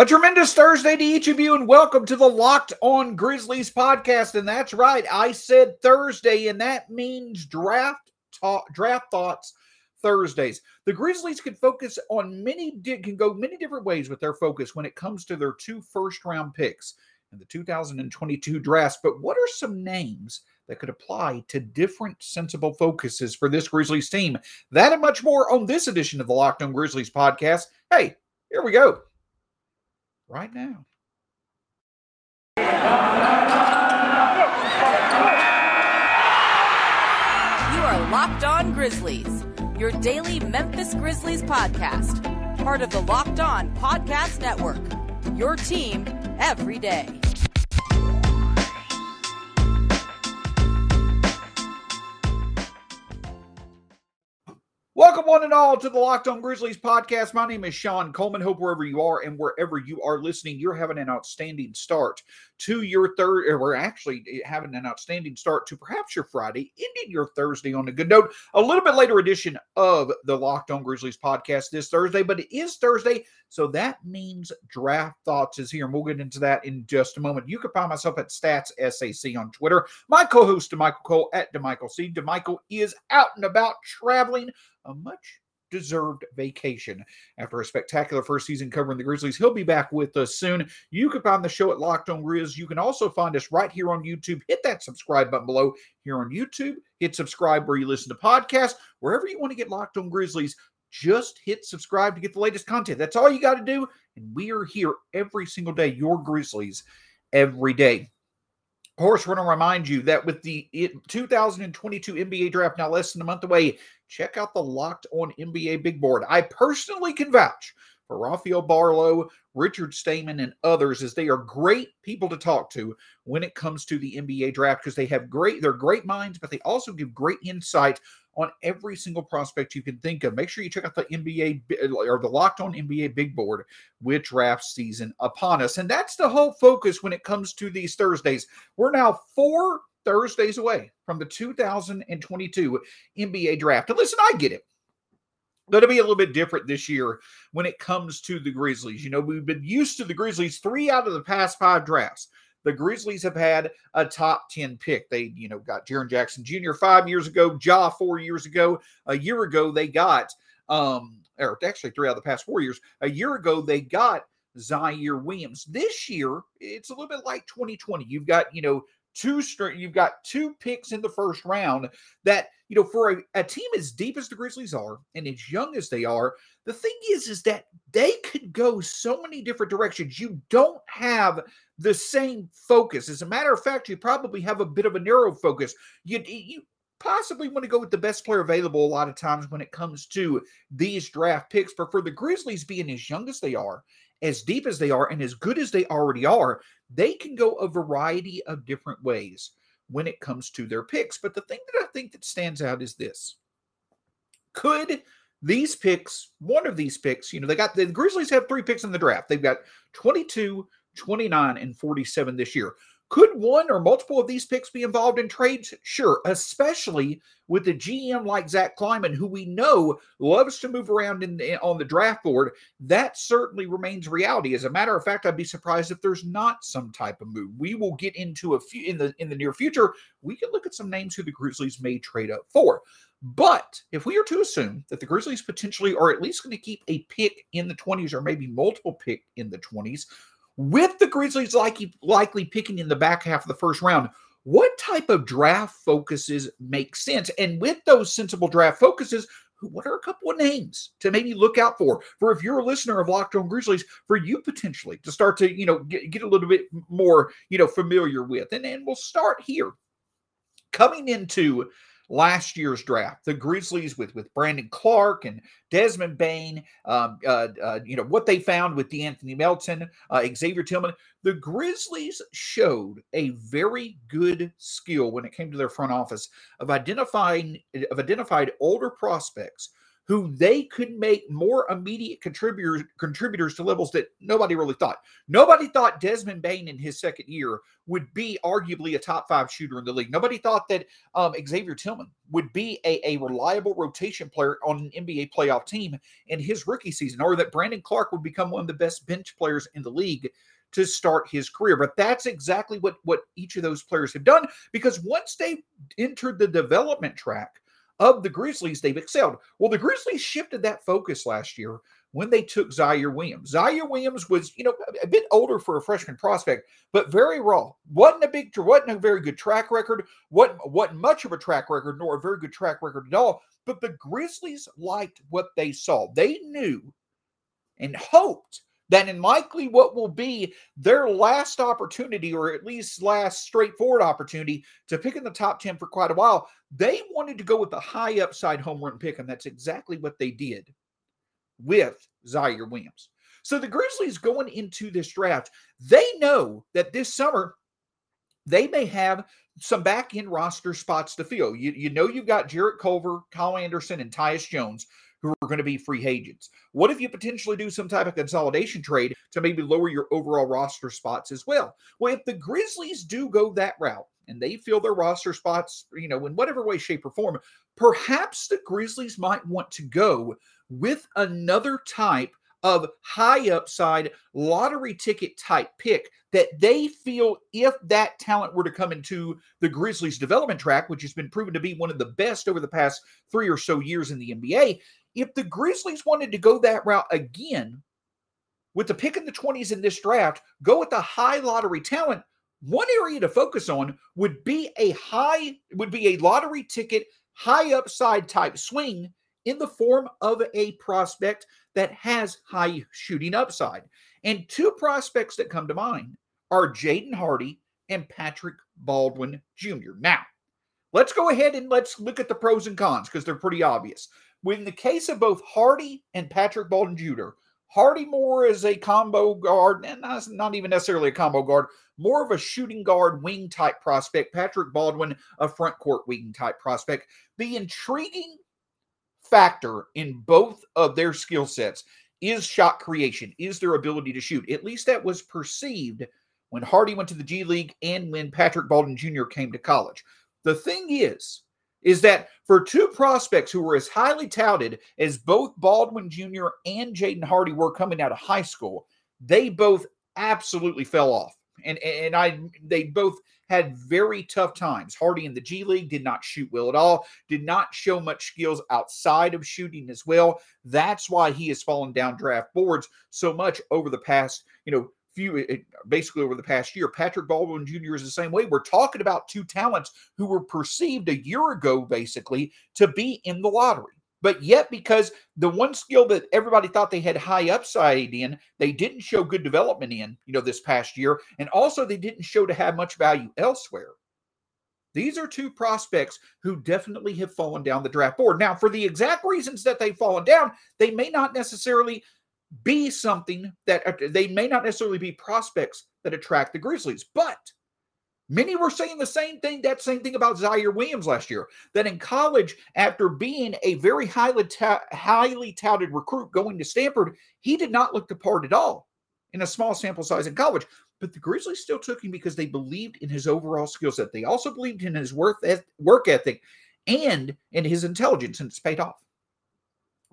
A tremendous Thursday to each of you, and welcome to the Locked On Grizzlies podcast. And that's right, I said Thursday, and that means draft talk, draft thoughts Thursdays. The Grizzlies can focus on many can go many different ways with their focus when it comes to their two first round picks in the 2022 draft. But what are some names that could apply to different sensible focuses for this Grizzlies team? That and much more on this edition of the Locked On Grizzlies podcast. Hey, here we go right now. You are Locked On Grizzlies, your daily Memphis Grizzlies podcast, part of the Locked On Podcast Network. Your team every day. Welcome, one and all, to the Locked On Grizzlies podcast. My name is Sean Coleman. Hope wherever you are and wherever you are listening, you're having an outstanding start to your third, or we're actually eh, having an outstanding start to perhaps your Friday, ending your Thursday on a good note. A little bit later edition of the Locked On Grizzlies podcast this Thursday, but it is Thursday, so that means Draft Thoughts is here, and we'll get into that in just a moment. You can find myself at Stats SAC on Twitter. My co-host DeMichael Cole at DeMichael C. DeMichael is out and about traveling a much deserved vacation after a spectacular first season covering the Grizzlies. He'll be back with us soon. You can find the show at Locked On Grizz. You can also find us right here on YouTube. Hit that subscribe button below here on YouTube. Hit subscribe where you listen to podcasts, wherever you want to get Locked On Grizzlies. Just hit subscribe to get the latest content. That's all you got to do. And we are here every single day, your Grizzlies, every day. Of course, we're going to remind you that with the eh, 2022 NBA draft now less than a month away, check out the Locked On NBA Big Board. I personally can vouch for Rafael Barlowe, Richard Stayman, and others as they are great people to talk to when it comes to the NBA draft because they have great, they're great minds, but they also give great insight on every single prospect you can think of. Make sure you check out the NBA or the Locked On NBA Big Board with draft season upon us. And that's the whole focus when it comes to these Thursdays. We're now four Thursdays away from the 2022 NBA draft. And listen, I get it. Going to be a little bit different this year when it comes to the Grizzlies. You know, we've been used to the Grizzlies three out of the past five drafts. The Grizzlies have had a top 10 pick. They, you know, got Jaren Jackson Jr. five years ago, Ja four years ago. A year ago, they got, um, or actually three out of the past four years. A year ago, they got Ziaire Williams. This year, it's a little bit like 2020. You've got, you know, two straight you've got two picks in the first round that you know for a, a, team as deep as the grizzlies are and as young as they are the thing is is that they could go so many different directions. You don't have the same focus. As a matter of fact you probably have a bit of a narrow focus. You you possibly want to go with the best player available a lot of times when it comes to these draft picks but for the grizzlies being as young as they are as deep as they are and as good as they already are, they can go a variety of different ways when it comes to their picks. But the thing that I think that stands out is this. Could these picks, one of these picks, you know, they got the Grizzlies have three picks in the draft. They've got 22, 29, and 47 this year. Could one or multiple of these picks be involved in trades? Sure, especially with the GM like Zach Kleiman, who we know loves to move around in on the draft board. That certainly remains reality. As a matter of fact, I'd be surprised if there's not some type of move. We will get into a few in the in the near future. We can look at some names who the Grizzlies may trade up for. But if we are to assume that the Grizzlies potentially are at least going to keep a pick in the 20s or maybe multiple pick in the 20s, with the Grizzlies likely, likely picking in the back half of the first round, what type of draft focuses make sense? And with those sensible draft focuses, what are a couple of names to maybe look out for? For if you're a listener of Locked On Grizzlies, for you potentially to start to, you know, get, get a little bit more, you know, familiar with. And, and we'll start here. Coming into last year's draft. The Grizzlies with with Brandon Clarke and Desmond Bane, um, uh, uh, you know what they found with De'Anthony Melton, uh, Xavier Tillman. The Grizzlies showed a very good skill when it came to their front office of identifying of identified older prospects who they could make more immediate contributors contributors to levels that nobody really thought. Nobody thought Desmond Bane in his second year would be arguably a top five shooter in the league. Nobody thought that um, Xavier Tillman would be a, a reliable rotation player on an NBA playoff team in his rookie season, or that Brandon Clarke would become one of the best bench players in the league to start his career. But that's exactly what what each of those players have done because once they entered the development track of the Grizzlies, they've excelled. Well, the Grizzlies shifted that focus last year when they took Ziaire Williams. Ziaire Williams was, you know, a bit older for a freshman prospect, but very raw. wasn't a big, wasn't a very good track record. wasn't wasn't much of a track record, nor a very good track record at all. But the Grizzlies liked what they saw. They knew and hoped that in likely what will be their last opportunity, or at least last straightforward opportunity to pick in the top 10 for quite a while, they wanted to go with a high upside home run pick, and that's exactly what they did with Ziaire Williams. So the Grizzlies going into this draft, they know that this summer they may have some back end roster spots to fill. You, you know, you've got Jarrett Culver, Kyle Anderson, and Tyus Jones who are going to be free agents. What if you potentially do some type of consolidation trade to maybe lower your overall roster spots as well? Well, if the Grizzlies do go that route and they fill their roster spots, you know, in whatever way, shape, or form, perhaps the Grizzlies might want to go with another type of high upside lottery ticket type pick that they feel if that talent were to come into the Grizzlies development track, which has been proven to be one of the best over the past three or so years in the NBA, if the Grizzlies wanted to go that route again, with the pick in the 20s in this draft, go with the high lottery talent, one area to focus on would be a high, would be a lottery ticket, high upside type swing in the form of a prospect that has high shooting upside. And two prospects that come to mind are Jaden Hardy and Patrick Baldwin Jr. Now, let's go ahead and let's look at the pros and cons because they're pretty obvious. In the case of both Hardy and Patrick Baldwin Jr., Hardy more is a combo guard, and not, not even necessarily a combo guard, more of a shooting guard wing type prospect. Patrick Baldwin, a front court wing type prospect. The intriguing factor in both of their skill sets is shot creation, is their ability to shoot. At least that was perceived when Hardy went to the G League and when Patrick Baldwin Jr. came to college. The thing is, is that for two prospects who were as highly touted as both Baldwin Jr. and Jaden Hardy were coming out of high school, they both absolutely fell off. And and I they both had very tough times. Hardy in the G League did not shoot well at all, did not show much skills outside of shooting as well. That's why he has fallen down draft boards so much over the past, you know, few eh, eh, basically over the past year. Patrick Baldwin Jr. is the same way. We're talking about two talents who were perceived a year ago, basically, to be in the lottery. But yet, because the one skill that everybody thought they had high upside in, they didn't show good development in, you know, this past year. And also, they didn't show to have much value elsewhere. These are two prospects who definitely have fallen down the draft board. Now, for the exact reasons that they've fallen down, they may not necessarily be something that uh, they may not necessarily be prospects that attract the Grizzlies, but many were saying the same thing, that same thing about Ziaire Williams last year, that in college, after being a very highly, ta- highly touted recruit going to Stanford, he did not look the part at all in a small sample size in college. But the Grizzlies still took him because they believed in his overall skill set. They also believed in his work ethic and in his intelligence, and it's paid off.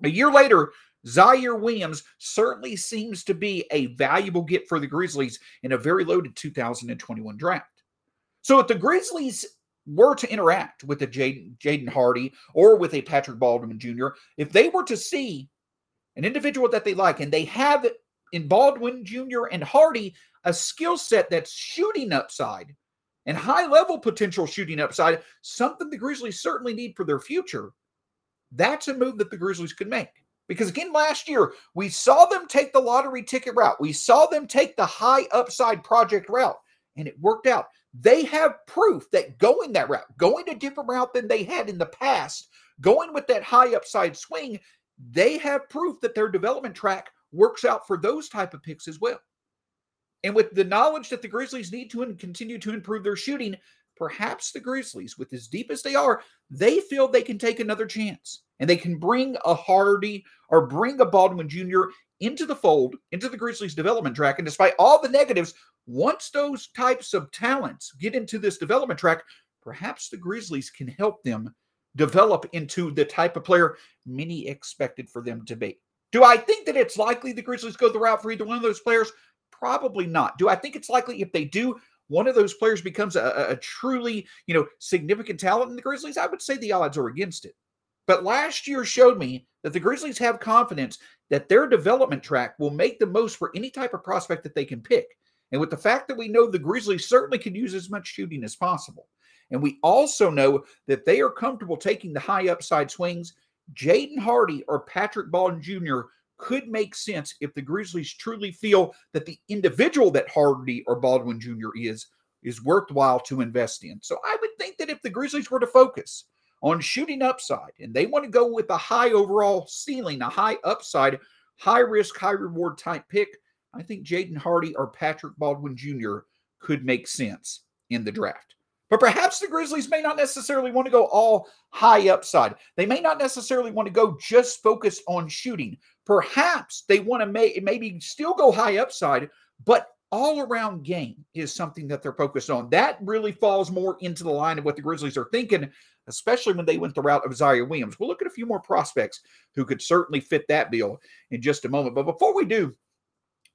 A year later, Ziaire Williams certainly seems to be a valuable get for the Grizzlies in a very loaded 2021 draft. So if the Grizzlies were to interact with a Jaden Hardy or with a Patrick Baldwin Jr., if they were to see an individual that they like and they have in Baldwin Jr. and Hardy a skill set that's shooting upside and high level potential shooting upside, something the Grizzlies certainly need for their future, that's a move that the Grizzlies could make. Because again, last year, we saw them take the lottery ticket route. We saw them take the high upside project route, and it worked out. They have proof that going that route, going a different route than they had in the past, going with that high upside swing, they have proof that their development track works out for those type of picks as well. And with the knowledge that the Grizzlies need to and continue to improve their shooting, perhaps the Grizzlies, with as deep as they are, they feel they can take another chance and they can bring a Hardy or bring a Baldwin Jr. into the fold, into the Grizzlies development track. And despite all the negatives, once those types of talents get into this development track, perhaps the Grizzlies can help them develop into the type of player many expected for them to be. Do I think that it's likely the Grizzlies go the route for either one of those players? Probably not. Do I think it's likely if they do, one of those players becomes a, a, truly, you know, significant talent in the Grizzlies? I would say the odds are against it. But last year showed me that the Grizzlies have confidence that their development track will make the most for any type of prospect that they can pick. And with the fact that we know the Grizzlies certainly can use as much shooting as possible, and we also know that they are comfortable taking the high upside swings. Jaden Hardy or Patrick Baldwin Jr. could make sense if the Grizzlies truly feel that the individual that Hardy or Baldwin Jr. is is worthwhile to invest in. So I would think that if the Grizzlies were to focus on shooting upside and they want to go with a high overall ceiling, a high upside, high risk, high reward type pick, I think Jaden Hardy or Patrick Baldwin Jr. could make sense in the draft. But perhaps the Grizzlies may not necessarily want to go all high upside. They may not necessarily want to go just focused on shooting. Perhaps they want to may, maybe still go high upside, but all around game is something that they're focused on. That really falls more into the line of what the Grizzlies are thinking, especially when they went the route of Ziaire Williams. We'll look at a few more prospects who could certainly fit that bill in just a moment. But before we do,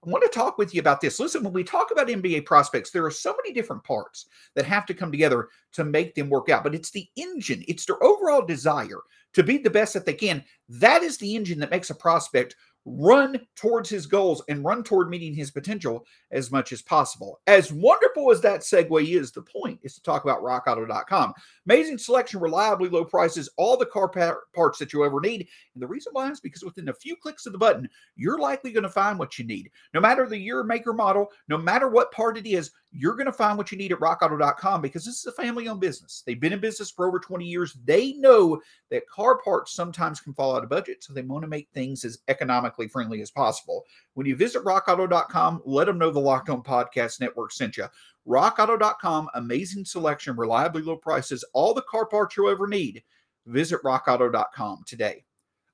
I want to talk with you about this. Listen, when we talk about NBA prospects, there are so many different parts that have to come together to make them work out. But it's the engine, it's their overall desire to be the best that they can. That is the engine that makes a prospect run towards his goals and run toward meeting his potential as much as possible. As wonderful as that segue is, the point is to talk about rockauto.com. Amazing selection, reliably low prices, all the car parts that you ever need. And the reason why is because within a few clicks of the button, you're likely going to find what you need. No matter the year, maker, model, no matter what part it is, you're going to find what you need at rockauto.com because this is a family owned business. They've been in business for over 20 years. They know that car parts sometimes can fall out of budget, so they want to make things as economically friendly as possible. When you visit rockauto.com, let them know the Locked On Podcast Network sent you. RockAuto.com, amazing selection, reliably low prices, all the car parts you'll ever need. Visit RockAuto.com today.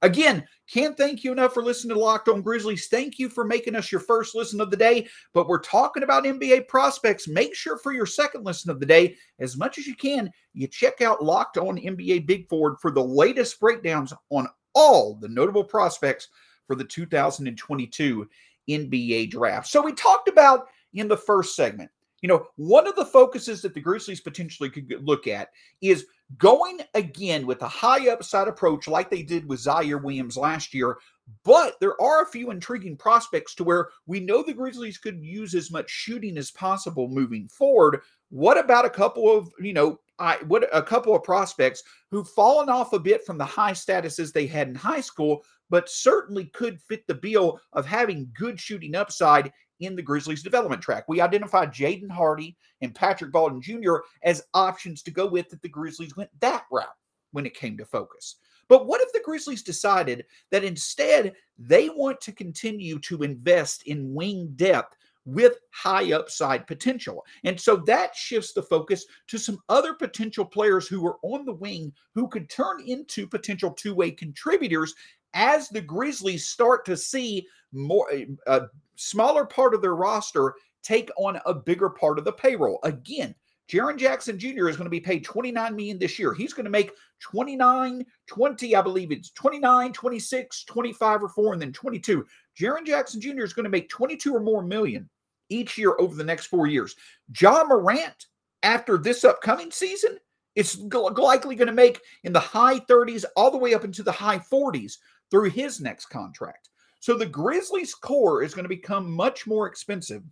Again, can't thank you enough for listening to Locked On Grizzlies. Thank you for making us your first listen of the day. But we're talking about NBA prospects. Make sure for your second listen of the day, as much as you can, you check out Locked On NBA Big Board for the latest breakdowns on all the notable prospects for the 2022 NBA draft. So we talked about in the first segment you know, one of the focuses that the Grizzlies potentially could look at is going again with a high upside approach like they did with Ziaire Williams last year. But there are a few intriguing prospects to where we know the Grizzlies could use as much shooting as possible moving forward. What about a couple of, you know, I what a couple of prospects who've fallen off a bit from the high statuses they had in high school, but certainly could fit the bill of having good shooting upside in the Grizzlies development track. We identified Jaden Hardy and Patrick Baldwin Jr. as options to go with if the Grizzlies went that route when it came to focus. But what if the Grizzlies decided that instead they want to continue to invest in wing depth with high upside potential? And so that shifts the focus to some other potential players who are on the wing who could turn into potential two way contributors as the Grizzlies start to see more uh, smaller part of their roster take on a bigger part of the payroll. Again, Jaren Jackson Jr. is going to be paid 29 million this year. He's going to make 29, 20, I believe it's 29, 26, 25 or 4 and then 22. Jaren Jackson Jr. is going to make 22 or more million each year over the next 4 years. Ja Morant after this upcoming season it's likely going to make in the high 30s all the way up into the high 40s through his next contract. So the Grizzlies core is going to become much more expensive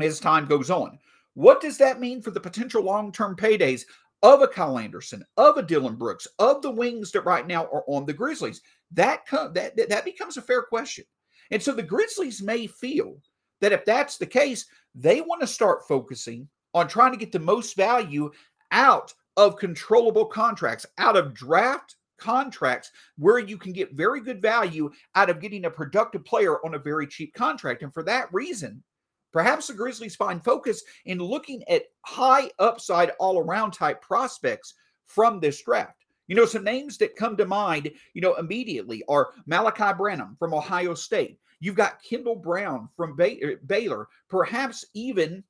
as time goes on. What does that mean for the potential long term paydays of a Kyle Anderson, of a Dillon Brooks, of the wings that right now are on the Grizzlies? That, that, that becomes a fair question. And so the Grizzlies may feel that if that's the case, they want to start focusing on trying to get the most value out of controllable contracts, out of draft contracts where you can get very good value out of getting a productive player on a very cheap contract. And for that reason, Perhaps the Grizzlies find focus in looking at high upside all around type prospects from this draft. You know, some names that come to mind, you know, immediately are Malachi Branham from Ohio State. You've got Kendall Brown from uh, Baylor, perhaps even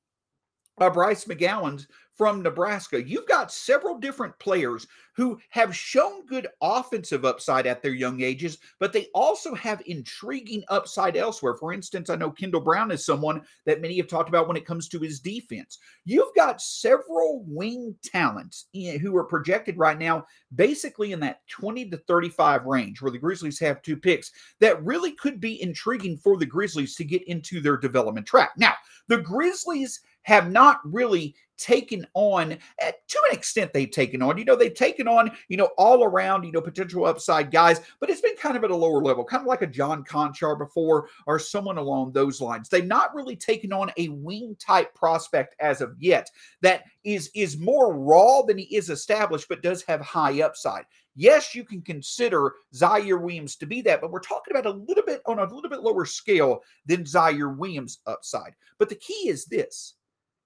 uh, Bryce McGowens from Nebraska. You've got several different players who have shown good offensive upside at their young ages, but they also have intriguing upside elsewhere. For instance, I know Kendall Brown is someone that many have talked about when it comes to his defense. You've got several wing talents who are projected right now basically in that 20 to 35 range where the Grizzlies have two picks that really could be intriguing for the Grizzlies to get into their development track. Now, the Grizzlies have not really taken on to an extent they've taken on you know they've taken on you know all around you know potential upside guys but it's been kind of at a lower level kind of like a john Konchar before or someone along those lines. They've not really taken on a wing type prospect as of yet that is is more raw than he is established but does have high upside. Yes you can consider ziaire williams to be that but we're talking about a little bit on a little bit lower scale than ziaire williams upside. But the key is this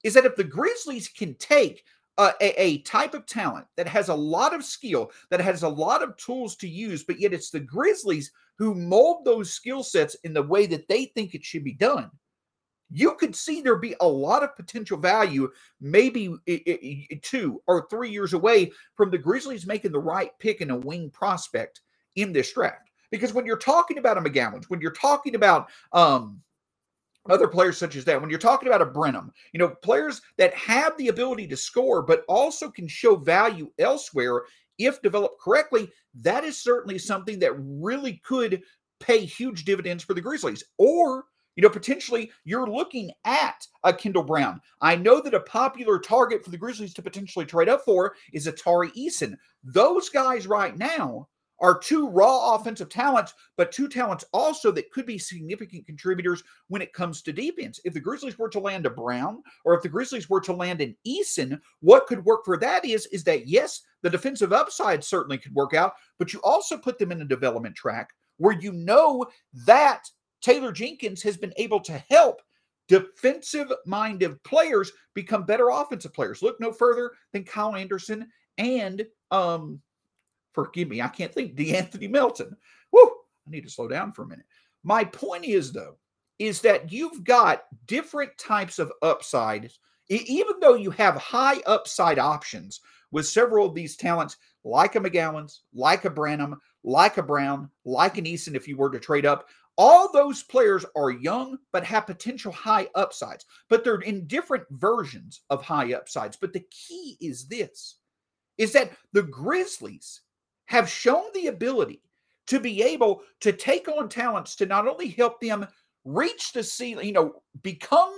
is that if the Grizzlies can take a, a, a, type of talent that has a lot of skill, that has a lot of tools to use, but yet it's the Grizzlies who mold those skill sets in the way that they think it should be done. You could see there be a lot of potential value, maybe two or three years away from the Grizzlies making the right pick in a wing prospect in this draft. Because when you're talking about a McGowens, when you're talking about um, other players such as that. When you're talking about a Branham, you know, players that have the ability to score, but also can show value elsewhere if developed correctly, that is certainly something that really could pay huge dividends for the Grizzlies. Or, you know, potentially you're looking at a Kendall Brown. I know that a popular target for the Grizzlies to potentially trade up for is Atari Eason. Those guys right now are two raw offensive talents, but two talents also that could be significant contributors when it comes to defense. If the Grizzlies were to land a Brown, or if the Grizzlies were to land an Eason, what could work for that is is that yes, the defensive upside certainly could work out, but you also put them in a development track where you know that Taylor Jenkins has been able to help defensive minded players become better offensive players. Look no further than Kyle Anderson and um forgive me, I can't think, De'Anthony Melton. Whoo, I need to slow down for a minute. My point is, though, is that you've got different types of upsides, even though you have high upside options with several of these talents, like a McGowens, like a Branham, like a Brown, like an Eason, if you were to trade up. All those players are young but have potential high upsides, but they're in different versions of high upsides. But the key is this is that the Grizzlies have shown the ability to be able to take on talents to not only help them reach the ceiling, you know, become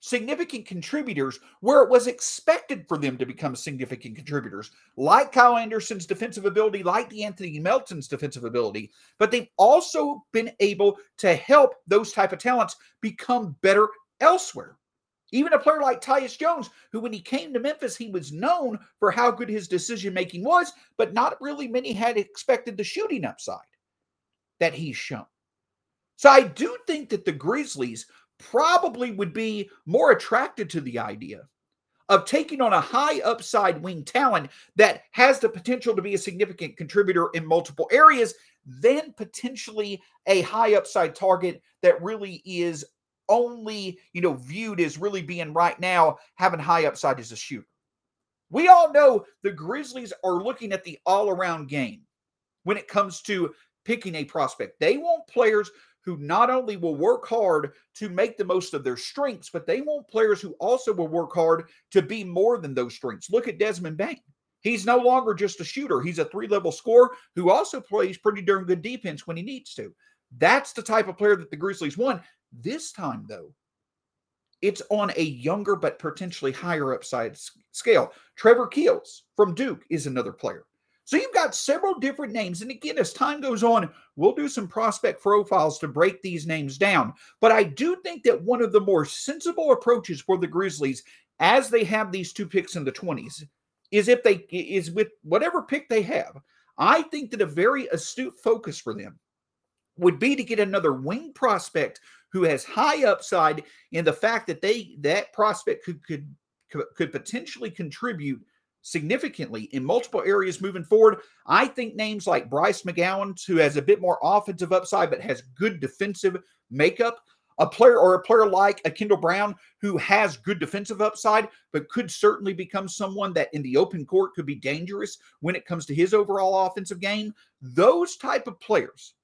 significant contributors where it was expected for them to become significant contributors, like Kyle Anderson's defensive ability, like De'Anthony Melton's defensive ability, but they've also been able to help those type of talents become better elsewhere. Even a player like Tyus Jones, who when he came to Memphis, he was known for how good his decision making was, but not really many had expected the shooting upside that he's shown. So I do think that the Grizzlies probably would be more attracted to the idea of taking on a high upside wing talent that has the potential to be a significant contributor in multiple areas than potentially a high upside target that really is only, you know, viewed as really being right now having high upside as a shooter. We all know the Grizzlies are looking at the all around game when it comes to picking a prospect. They want players who not only will work hard to make the most of their strengths, but they want players who also will work hard to be more than those strengths. Look at Desmond Bane. He's no longer just a shooter. He's a three level scorer who also plays pretty darn good defense when he needs to. That's the type of player that the Grizzlies want. This time, though, it's on a younger but potentially higher upside scale. Trevor Keels from Duke is another player. So you've got several different names. And again, as time goes on, we'll do some prospect profiles to break these names down. But I do think that one of the more sensible approaches for the Grizzlies as they have these two picks in the 20s is if they is with whatever pick they have. I think that a very astute focus for them would be to get another wing prospect who has high upside in the fact that they that prospect could could could potentially contribute significantly in multiple areas moving forward. I think names like Bryce McGowan, who has a bit more offensive upside but has good defensive makeup, a player or a player like a Kendall Brown who has good defensive upside, but could certainly become someone that in the open court could be dangerous when it comes to his overall offensive game. Those type of players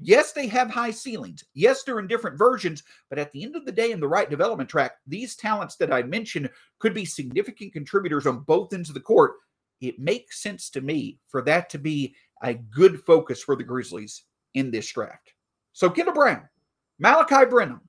Yes, they have high ceilings. Yes, they're in different versions, but at the end of the day, in the right development track, these talents that I mentioned could be significant contributors on both ends of the court. It makes sense to me for that to be a good focus for the Grizzlies in this draft. So, Kendall Brown, Malachi Branham,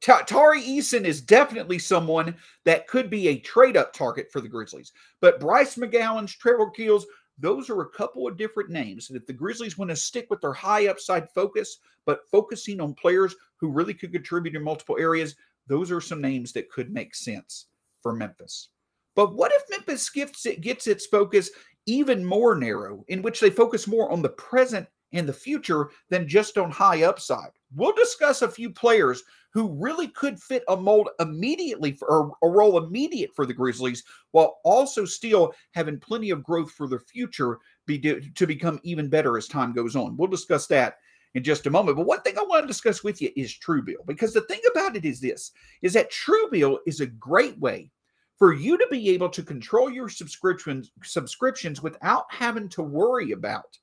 Tari Eason is definitely someone that could be a trade up target for the Grizzlies. But Bryce McGowens, Trevor Keels, those are a couple of different names. And if the Grizzlies want to stick with their high upside focus, but focusing on players who really could contribute in multiple areas, those are some names that could make sense for Memphis. But what if Memphis gets, it, gets its focus even more narrow, in which they focus more on the present and the future than just on high upside? We'll discuss a few players who really could fit a mold immediately for, or a role immediate for the Grizzlies, while also still having plenty of growth for the future be, to become even better as time goes on. We'll discuss that in just a moment. But one thing I want to discuss with you is Truebill, because the thing about it is this: is that Truebill is a great way for you to be able to control your subscriptions subscriptions without having to worry about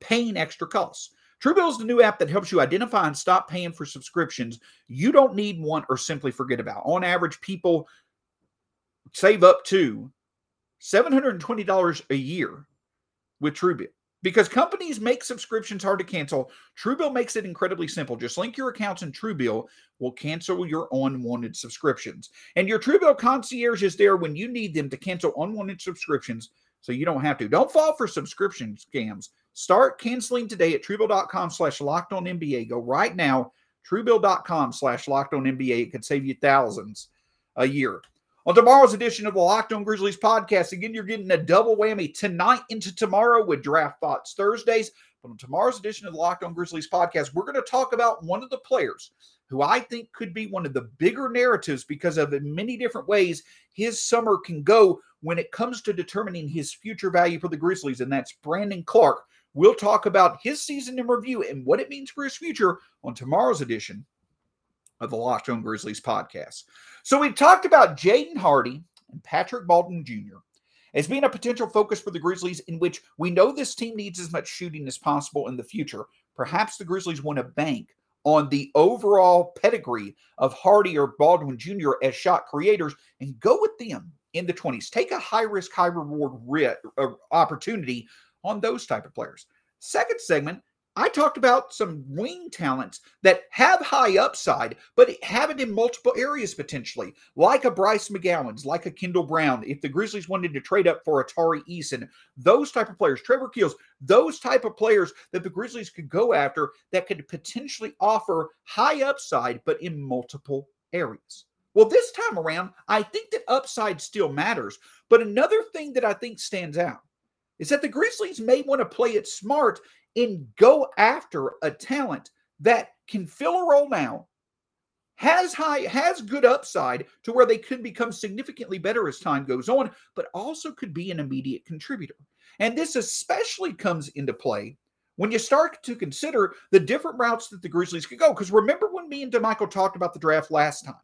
paying extra costs. Truebill is the new app that helps you identify and stop paying for subscriptions you don't need one or simply forget about. On average, people save up to $720 a year with Truebill. Because companies make subscriptions hard to cancel, Truebill makes it incredibly simple. Just link your accounts and Truebill will cancel your unwanted subscriptions. And your Truebill concierge is there when you need them to cancel unwanted subscriptions so you don't have to. Don't fall for subscription scams. Start canceling today at truebill.com slash locked on NBA. Go right now, truebill.com slash locked on NBA. It could save you thousands a year. On tomorrow's edition of the Locked On Grizzlies podcast, again, you're getting a double whammy tonight into tomorrow with Draft Thoughts Thursdays. But on tomorrow's edition of the Locked On Grizzlies podcast, we're going to talk about one of the players who I think could be one of the bigger narratives because of in many different ways his summer can go when it comes to determining his future value for the Grizzlies, and that's Brandon Clarke, We'll talk about his season in review and what it means for his future on tomorrow's edition of the Locked On Grizzlies podcast. So we've talked about Jaden Hardy and Patrick Baldwin Jr. as being a potential focus for the Grizzlies, in which we know this team needs as much shooting as possible in the future. Perhaps the Grizzlies want to bank on the overall pedigree of Hardy or Baldwin Jr. as shot creators and go with them in the 20s. Take a high risk, high reward uh, opportunity on those type of players. Second segment, I talked about some wing talents that have high upside, but have it in multiple areas potentially, like a Bryce McGowens, like a Kendall Brown. If the Grizzlies wanted to trade up for Atari Eason, those type of players, Trevor Keels, those type of players that the Grizzlies could go after that could potentially offer high upside, but in multiple areas. Well, this time around, I think that upside still matters. But another thing that I think stands out is that the Grizzlies may want to play it smart and go after a talent that can fill a role now, has high, has good upside to where they could become significantly better as time goes on, but also could be an immediate contributor. And this especially comes into play when you start to consider the different routes that the Grizzlies could go. Because remember when me and DeMichael talked about the draft last time?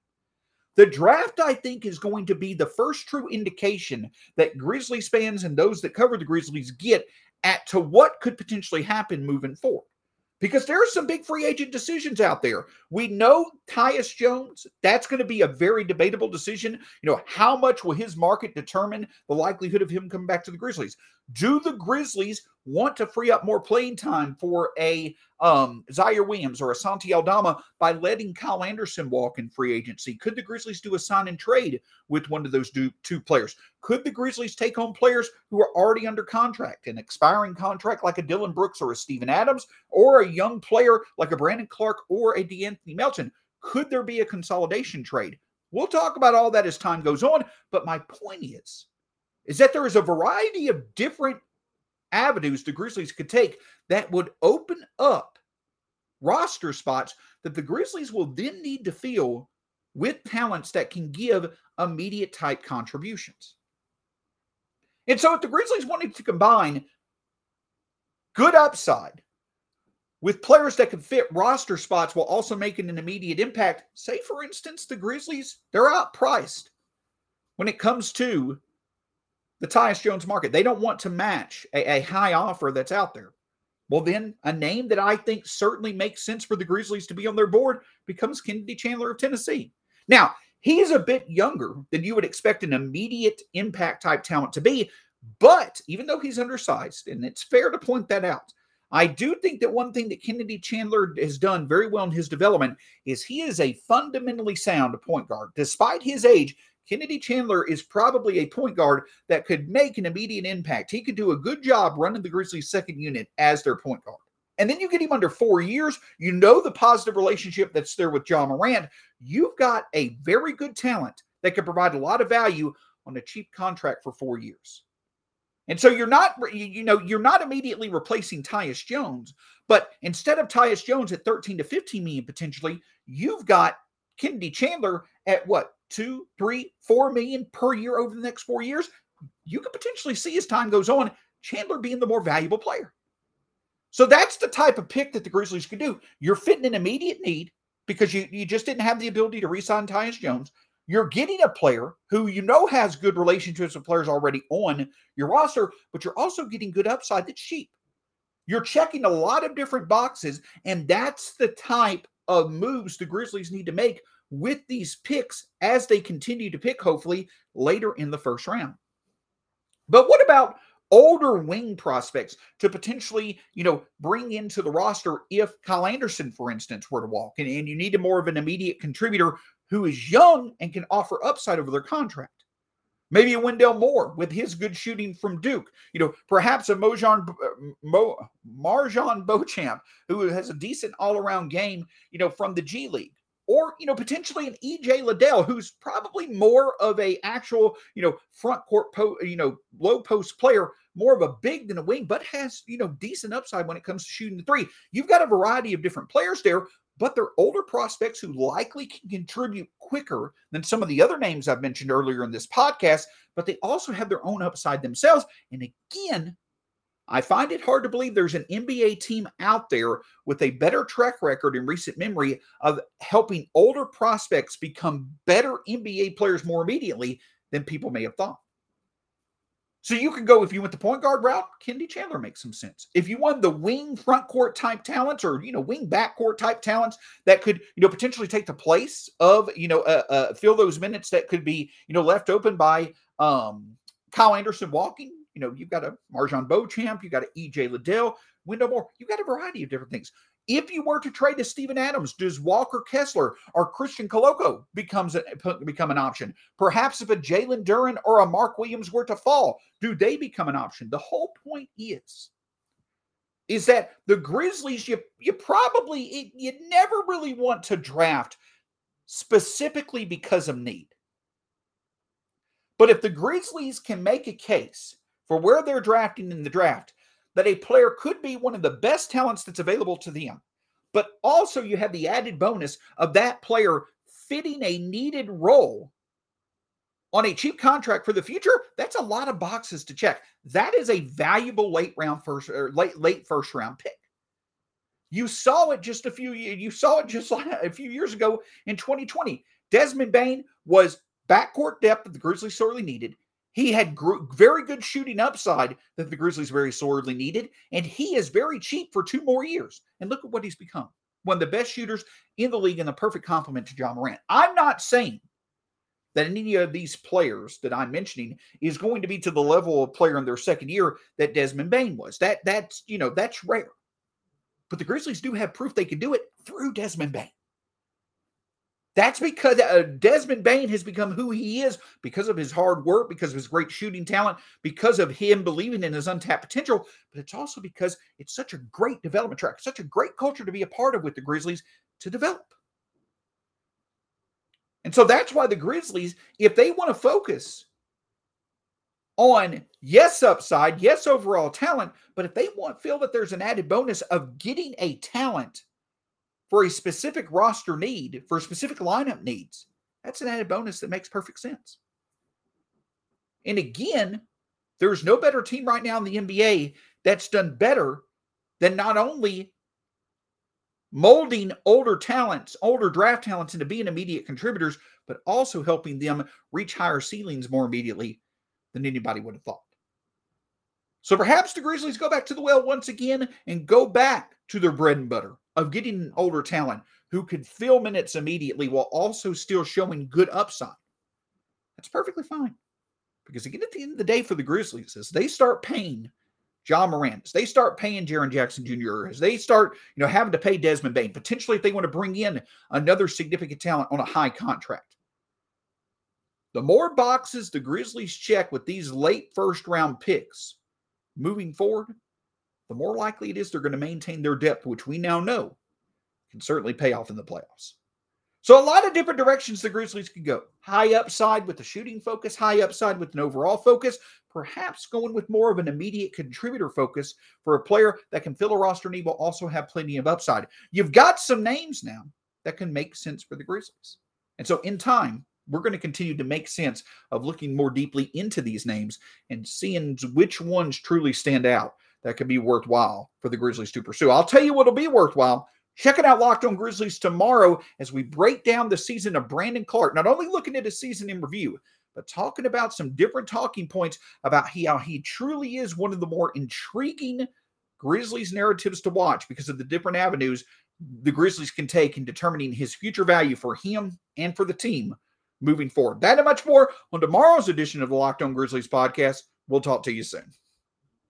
The draft, I think, is going to be the first true indication that Grizzlies fans and those that cover the Grizzlies get at to what could potentially happen moving forward. Because there are some big free agent decisions out there. We know Tyus Jones, that's going to be a very debatable decision. You know, how much will his market determine the likelihood of him coming back to the Grizzlies? Do the Grizzlies want to free up more playing time for a um, Ziaire Williams or a Santi Aldama by letting Kyle Anderson walk in free agency? Could the Grizzlies do a sign and trade with one of those two players? Could the Grizzlies take on players who are already under contract, an expiring contract like a Dillon Brooks or a Steven Adams, or a young player like a Brandon Clarke or a De'Anthony Melton? Could there be a consolidation trade? We'll talk about all that as time goes on, but my point is is that there is a variety of different avenues the Grizzlies could take that would open up roster spots that the Grizzlies will then need to fill with talents that can give immediate type contributions. And so if the Grizzlies wanted to combine good upside with players that can fit roster spots while also making an immediate impact, say for instance the Grizzlies, they're outpriced when it comes to the Tyus Jones market. They don't want to match a, a high offer that's out there. Well, then a name that I think certainly makes sense for the Grizzlies to be on their board becomes Kennedy Chandler of Tennessee. Now, he's a bit younger than you would expect an immediate impact type talent to be, but even though he's undersized, and it's fair to point that out, I do think that one thing that Kennedy Chandler has done very well in his development is he is a fundamentally sound point guard. Despite his age, Kennedy Chandler is probably a point guard that could make an immediate impact. He could do a good job running the Grizzlies' second unit as their point guard. And then you get him under four years. You know the positive relationship that's there with Ja Morant. You've got a very good talent that can provide a lot of value on a cheap contract for four years. And so you're not, you know, you're not immediately replacing Tyus Jones, but instead of Tyus Jones at 13 to 15 million potentially, you've got Kennedy Chandler at what two, three, four million per year over the next four years, you could potentially see as time goes on, Chandler being the more valuable player. So that's the type of pick that the Grizzlies could do. You're fitting an immediate need because you, you just didn't have the ability to re-sign Tyus Jones. You're getting a player who you know has good relationships with players already on your roster, but you're also getting good upside that's cheap. You're checking a lot of different boxes, and that's the type of moves the Grizzlies need to make with these picks as they continue to pick, hopefully, later in the first round. But what about older wing prospects to potentially, you know, bring into the roster if Kyle Anderson, for instance, were to walk and, and you need a more of an immediate contributor who is young and can offer upside over their contract? Maybe a Wendell Moore with his good shooting from Duke. You know, perhaps a Mojan uh, Mo, MarJon Beauchamp who has a decent all-around game, you know, from the G League or you know potentially an EJ Liddell, who's probably more of a actual you know front court po- you know low post player, more of a big than a wing, but has you know decent upside when it comes to shooting the three. You've got a variety of different players there, but they're older prospects who likely can contribute quicker than some of the other names I've mentioned earlier in this podcast. But they also have their own upside themselves, and again, I find it hard to believe there's an NBA team out there with a better track record in recent memory of helping older prospects become better NBA players more immediately than people may have thought. So you can go if you went the point guard route, Kennedy Chandler makes some sense. If you want the wing front court type talents or you know wing back court type talents that could you know potentially take the place of you know uh, uh, fill those minutes that could be you know left open by um, Kyle Anderson walking, you know, you've got a MarJon Beauchamp, you've got an EJ Liddell, Wendell Moore, you've got a variety of different things. If you were to trade to Steven Adams, does Walker Kessler or Christian Koloko becomes a, become an option? Perhaps if a Jalen Duren or a Mark Williams were to fall, do they become an option? The whole point is, is that the Grizzlies, you you probably you never really want to draft specifically because of need. But if the Grizzlies can make a case for where they're drafting in the draft that a player could be one of the best talents that's available to them. But also, you have the added bonus of that player fitting a needed role on a cheap contract for the future. That's a lot of boxes to check. That is a valuable late round first or late late first round pick. You saw it just a few you saw it just a few years ago in 2020. Desmond Bane was backcourt depth that the Grizzlies sorely needed. He had gr- very good shooting upside that the Grizzlies very sorely needed, and he is very cheap for two more years. And look at what he's become one of the best shooters in the league and the perfect complement to Ja Morant. I'm not saying that any of these players that I'm mentioning is going to be to the level of player in their second year that Desmond Bane was. That that's you know that's rare. But the Grizzlies do have proof they can do it through Desmond Bane. That's because uh, Desmond Bane has become who he is because of his hard work, because of his great shooting talent, because of him believing in his untapped potential. But it's also because it's such a great development track, such a great culture to be a part of with the Grizzlies to develop. And so that's why the Grizzlies, if they want to focus on yes upside, yes overall talent, but if they want feel that there's an added bonus of getting a talent for a specific roster need, for specific lineup needs, that's an added bonus that makes perfect sense. And again, there's no better team right now in the NBA that's done better than not only molding older talents, older draft talents into being immediate contributors, but also helping them reach higher ceilings more immediately than anybody would have thought. So perhaps the Grizzlies go back to the well once again and go back to their bread and butter of getting an older talent who could fill minutes immediately while also still showing good upside. That's perfectly fine. Because again, at the end of the day, for the Grizzlies, as they start paying Ja Morant, as they start paying Jaren Jackson Jr., as they start, you know, having to pay Desmond Bane, potentially if they want to bring in another significant talent on a high contract. The more boxes the Grizzlies check with these late first round picks moving forward, the more likely it is they're going to maintain their depth, which we now know can certainly pay off in the playoffs. So, a lot of different directions the Grizzlies could go. High upside with the shooting focus, high upside with an overall focus, perhaps going with more of an immediate contributor focus for a player that can fill a roster need but also have plenty of upside. You've got some names now that can make sense for the Grizzlies. And so, in time, we're going to continue to make sense of looking more deeply into these names and seeing which ones truly stand out that could be worthwhile for the Grizzlies to pursue. I'll tell you what'll be worthwhile Check it out, Locked On Grizzlies tomorrow as we break down the season of Brandon Clarke. Not only looking at a season in review, but talking about some different talking points about how he truly is one of the more intriguing Grizzlies narratives to watch because of the different avenues the Grizzlies can take in determining his future value for him and for the team moving forward. That and much more on tomorrow's edition of the Locked On Grizzlies podcast. We'll talk to you soon.